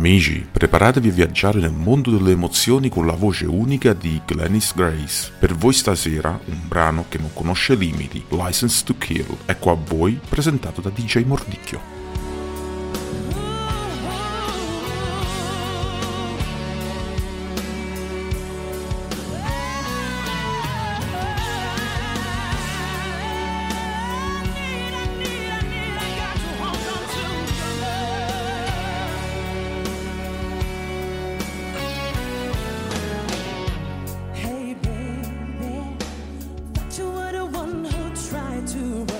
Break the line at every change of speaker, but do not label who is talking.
Amici, preparatevi a viaggiare nel mondo delle emozioni con la voce unica di Glennis Grace. Per voi stasera un brano che non conosce limiti, License to Kill, ecco a voi presentato da DJ Mordicchio.
To run